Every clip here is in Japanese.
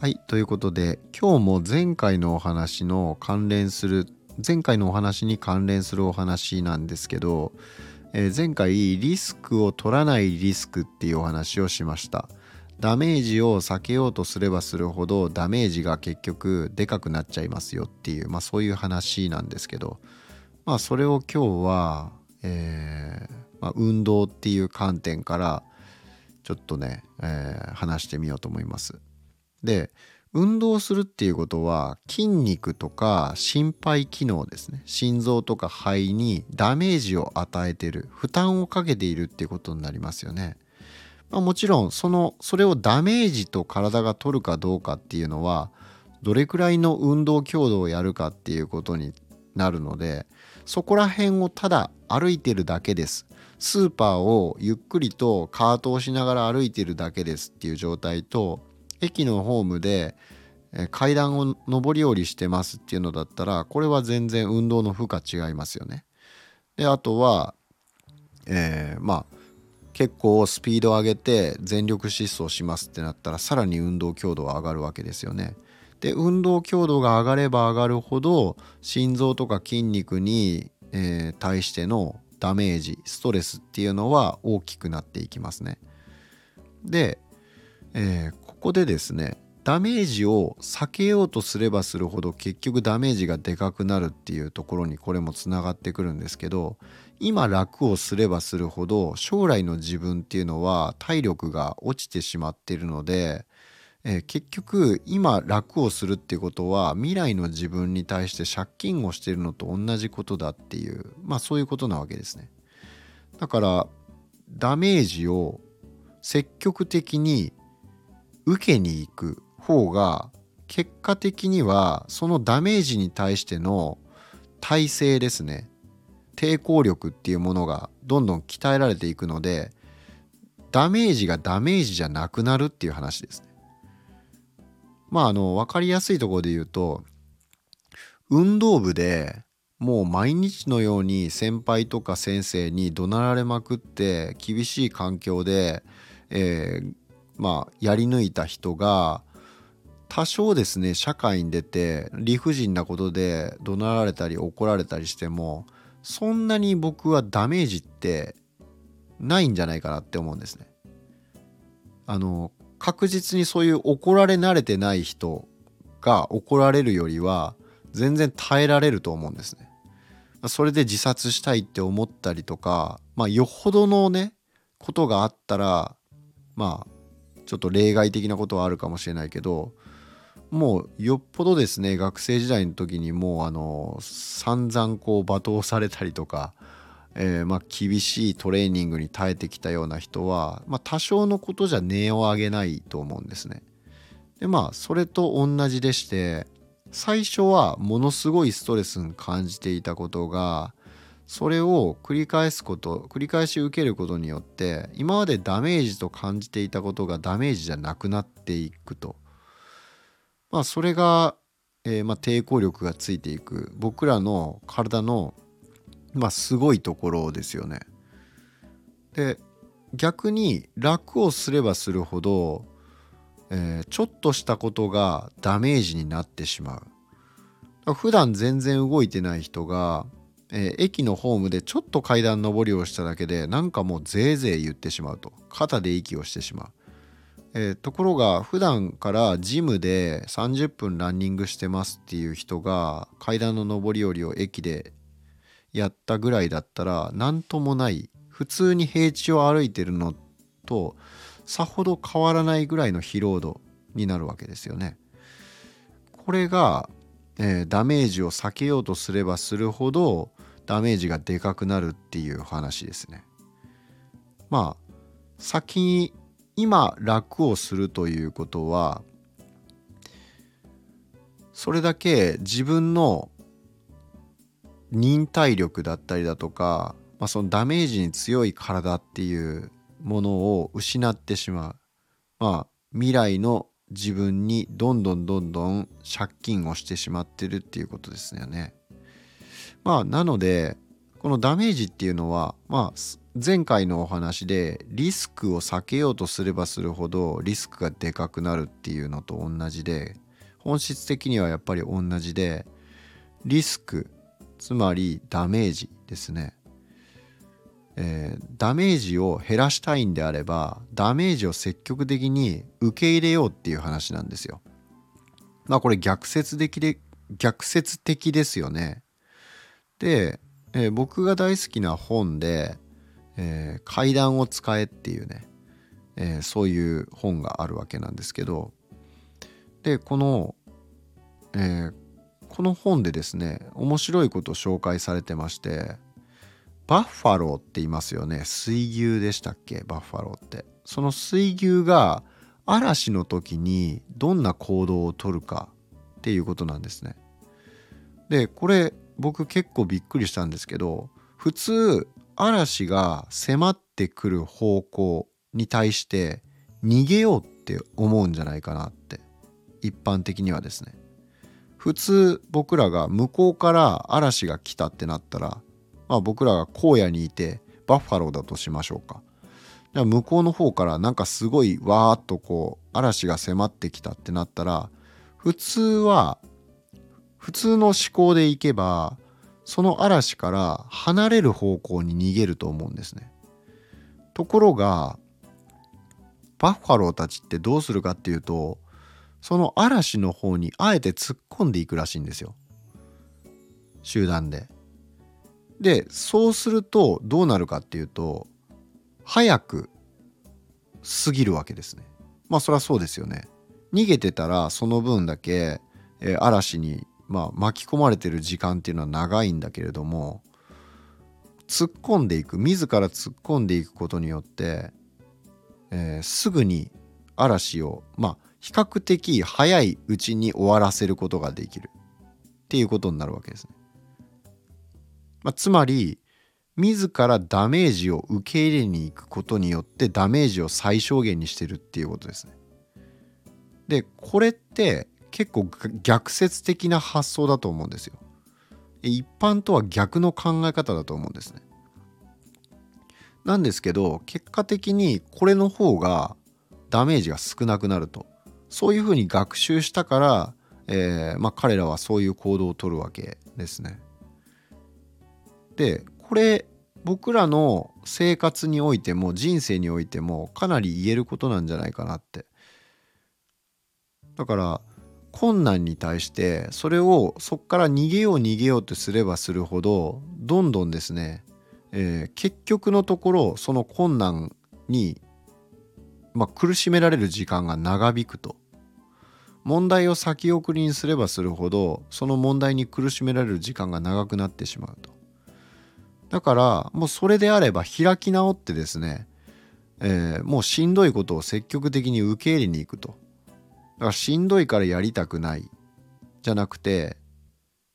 はいということで今日も前回のお話の関連する前回のお話に関連するお話なんですけど、えー、前回リスクを取らないリスクっていうお話をしました。ダメージを避けようとすればするほどダメージが結局でかくなっちゃいますよっていう、まあ、そういう話なんですけどまあそれを今日は、えーまあ、運動っていう観点からちょっとね、えー、話してみようと思います。で運動するっていうことは筋肉とか心肺機能ですね心臓とか肺にダメージを与えてる負担をかけているっていうことになりますよね。まあ、もちろんそのそれをダメージと体が取るかどうかっていうのはどれくらいの運動強度をやるかっていうことになるのでそこら辺をただ歩いてるだけですスーパーをゆっくりとカートをしながら歩いてるだけですっていう状態と駅のホームで階段を上り下りしてますっていうのだったらこれは全然運動の負荷違いますよね。であとは、えー、まあ結構スピード上げて全力疾走しますってなったらさらに運動強度は上がるわけですよね。で運動強度が上がれば上がるほど心臓とか筋肉に、えー、対してのダメージストレスっていうのは大きくなっていきますね。で、えー、ここでですねダメージを避けようとすればするほど結局ダメージがでかくなるっていうところにこれもつながってくるんですけど今楽をすればするほど将来の自分っていうのは体力が落ちてしまっているので、えー、結局今楽をするっていうことは未来の自分に対して借金をしているのと同じことだっていうまあそういうことなわけですね。だからダメージを積極的に受けに行く方が結果的にはそのダメージに対しての耐性ですね抵抗力っていうものがどんどん鍛えられていくのでダメージがダメージじゃなくなるっていう話ですね。まああの分かりやすいところで言うと運動部でもう毎日のように先輩とか先生に怒鳴られまくって厳しい環境で、えー、まあやり抜いた人が多少ですね社会に出て理不尽なことで怒鳴られたり怒られたりしてもそんなに僕はダメージってないんじゃないかなって思うんですね。あの確実にそういう怒られ慣れてない人が怒られるよりは全然耐えられると思うんですね。それで自殺したいって思ったりとかまあよほどのねことがあったらまあちょっと例外的なことはあるかもしれないけどもうよっぽどですね学生時代の時にもうあの散々こう罵倒されたりとか、えー、まあ厳しいトレーニングに耐えてきたような人は、まあ、多少のことじゃ値を上げないと思うんですね。でまあそれと同じでして最初はものすごいストレスに感じていたことがそれを繰り返すこと繰り返し受けることによって今までダメージと感じていたことがダメージじゃなくなっていくと。まあそれが、えー、まあ、抵抗力がついていく僕らの体の、まあ、すごいところですよね。で逆に楽をすればするほど、えー、ちょっとしたことがダメージになってしまう。普段全然動いてない人が、えー、駅のホームでちょっと階段上りをしただけでなんかもうぜいぜい言ってしまうと肩で息をしてしまう。えー、ところが普段からジムで30分ランニングしてますっていう人が階段の上り下りを駅でやったぐらいだったら何ともない普通に平地を歩いてるのとさほど変わらないぐらいの疲労度になるわけですよね。これが、えー、ダメージを避けようとすればするほどダメージがでかくなるっていう話ですね。まあ先に今楽をするということはそれだけ自分の忍耐力だったりだとか、まあ、そのダメージに強い体っていうものを失ってしまう。まあ未来の自分にどんどんどんどん借金をしてしまってるっていうことですよね。まあなのでこのダメージっていうのはまあ前回のお話でリスクを避けようとすればするほどリスクがでかくなるっていうのと同じで本質的にはやっぱり同じでリスクつまりダメージですね、えー、ダメージを減らしたいんであればダメージを積極的に受け入れようっていう話なんですよ。まあこれ逆説的で逆説的ですよね。で、えー、僕が大好きな本でえー、階段を使えっていうね、えー、そういう本があるわけなんですけど。でこの、えー、この本でですね面白いことを紹介されてましてバッファローって言いますよね。水牛でしたっけ？バッファローって。その水牛が嵐の時にどんな行動をとるかっていうことなんですね。でこれ僕結構びっくりしたんですけど普通嵐が迫ってくる方向に対して逃げようって思うんじゃないかなって一般的にはですね。普通僕らが向こうから嵐が来たってなったら、まあ、僕らが荒野にいてバッファローだとしましょうかじゃあ向こうの方からなんかすごいわーっとこう嵐が迫ってきたってなったら普通は普通の思考でいけばその嵐から離れる方向に逃げると思うんですね。ところがバッファローたちってどうするかっていうとその嵐の方にあえて突っ込んでいくらしいんですよ。集団で。でそうするとどうなるかっていうと早く過ぎるわけですね。まあそりゃそうですよね。逃げてたらその分だけ、えー、嵐にまあ、巻き込まれてる時間っていうのは長いんだけれども突っ込んでいく自ら突っ込んでいくことによって、えー、すぐに嵐をまあ比較的早いうちに終わらせることができるっていうことになるわけですね。まあ、つまり自らダメージを受け入れに行くことによってダメージを最小限にしてるっていうことですね。でこれって結構逆説的な発想だと思うんですよ。一般とは逆の考え方だと思うんですね。なんですけど結果的にこれの方がダメージが少なくなるとそういうふうに学習したから、えー、まあ、彼らはそういう行動をとるわけですね。でこれ僕らの生活においても人生においてもかなり言えることなんじゃないかなって。だから困難に対してそれをそこから逃げよう逃げようとすればするほどどんどんですね、えー、結局のところその困難に、まあ、苦しめられる時間が長引くと問題を先送りにすればするほどその問題に苦しめられる時間が長くなってしまうと。だからもうそれであれば開き直ってですね、えー、もうしんどいことを積極的に受け入れに行くと。だからしんどいからやりたくない。じゃなくて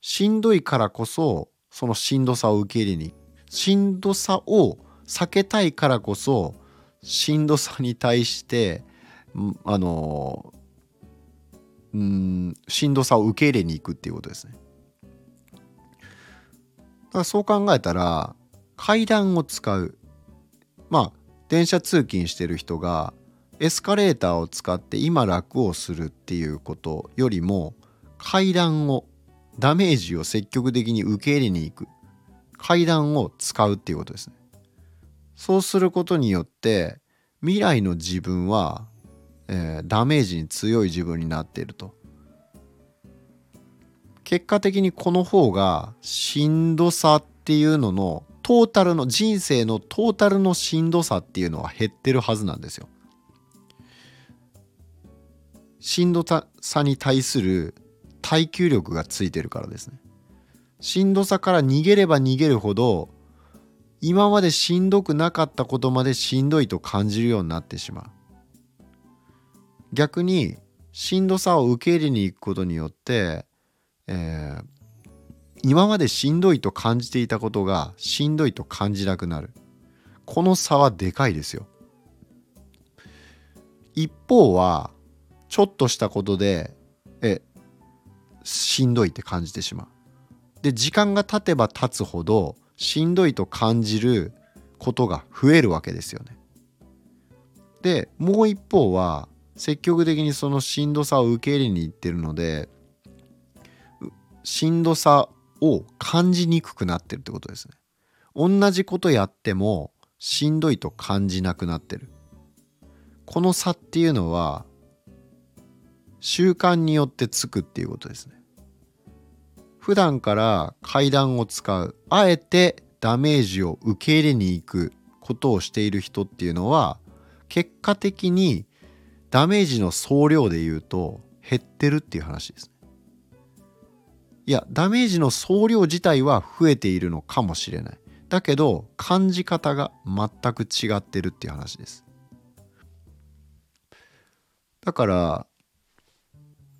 しんどいからこそそのしんどさを受け入れにしんどさを避けたいからこそしんどさに対してあのうんしんどさを受け入れに行くっていうことですね。だからそう考えたら階段を使う。まあ電車通勤してる人がエスカレーターを使って今楽をするっていうことよりも階段をダメージを積極的に受け入れに行く。階段を使うっていうことですね。そうすることによって未来の自分は、えー、ダメージに強い自分になっていると結果的にこの方がしんどさっていうののトータルの人生のトータルのしんどさっていうのは減ってるはずなんですよしんどさに対する耐久力がついてるからですね。しんどさから逃げれば逃げるほど今までしんどくなかったことまでしんどいと感じるようになってしまう。逆にしんどさを受け入れに行くことによって、えー、今までしんどいと感じていたことがしんどいと感じなくなる。この差はでかいですよ。一方はちょっとしたことでえしんどいって感じてしまう。で時間が経てば経つほどしんどいと感じることが増えるわけですよね。でもう一方は積極的にそのしんどさを受け入れにいってるのでしんどさを感じにくくなってるってことですね。同じことやってもしんどいと感じなくなってる。この差っていうのは習慣によってつくっていうことですね。普段から階段を使うあえてダメージを受け入れに行くことをしている人っていうのは結果的にダメージの総量で言うと減ってるっていう話ですね。いやダメージの総量自体は増えているのかもしれない。だけど感じ方が全く違ってるっていう話です。だから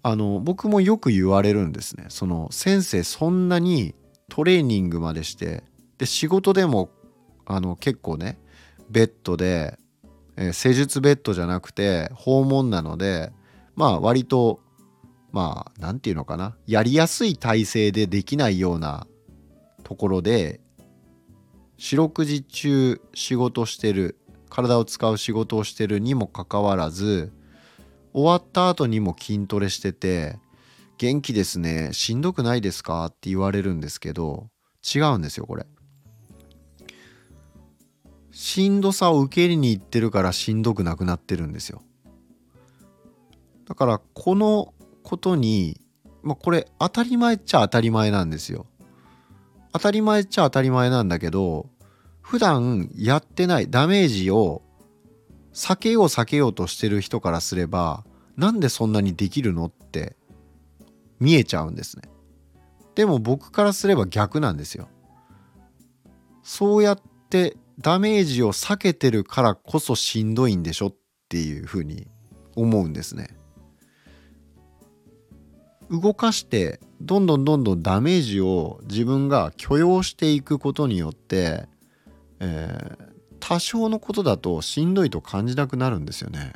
あの僕もよく言われるんですね。その先生そんなにトレーニングまでしてで仕事でもあの結構ねベッドで、えー、施術ベッドじゃなくて訪問なのでまあ割とまあ何て言うのかな。やりやすい体勢でできないようなところで四六時中仕事してる。体を使う仕事をしてるにもかかわらず終わった後にも筋トレしてて元気ですね。しんどくないですか？って言われるんですけど違うんですよこれ。しんどさを受け入れに行ってるからしんどくなくなってるんですよ。だからこのことにまあこれ当たり前っちゃ当たり前なんですよ。当たり前っちゃ当たり前なんだけど普段やってないダメージを避けよう避けようとしてる人からすればなんでそんなにできるのって見えちゃうんですね。でも僕からすれば逆なんですよ。そうやってダメージを避けてるからこそしんどいんでしょっていうふうに思うんですね動かしてどんどんどんどんダメージを自分が許容していくことによって、えー、多少のことだとしんどいと感じなくなるんですよね。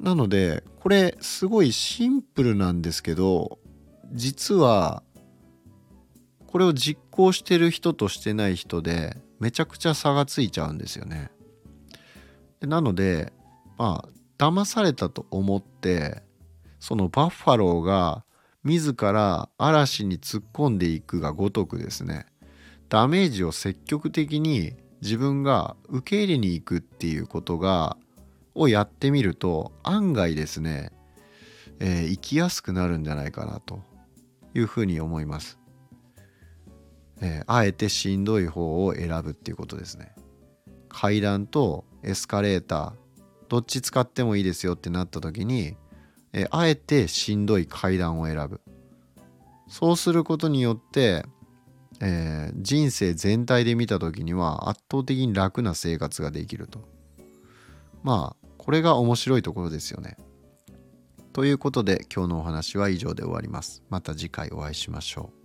なのでこれすごいシンプルなんですけど実はこれを実行してる人としてない人でめちゃくちゃ差がついちゃうんですよね。でなのでまあ騙されたと思ってそのバッファローが自ら嵐に突っ込んでいくがごとくですねダメージを積極的に自分が受け入れに行くっていうことがをやってみると案外ですね、えー、生きやすくなるんじゃないかなというふうに思います、えー、あえてしんどい方を選ぶっていうことですね。階段とエスカレーターどっち使ってもいいですよってなった時に、えー、あえてしんどい階段を選ぶ。そうすることによってえー、人生全体で見た時には圧倒的に楽な生活ができると。まあこれが面白いところですよね。ということで今日のお話は以上で終わります。また次回お会いしましょう。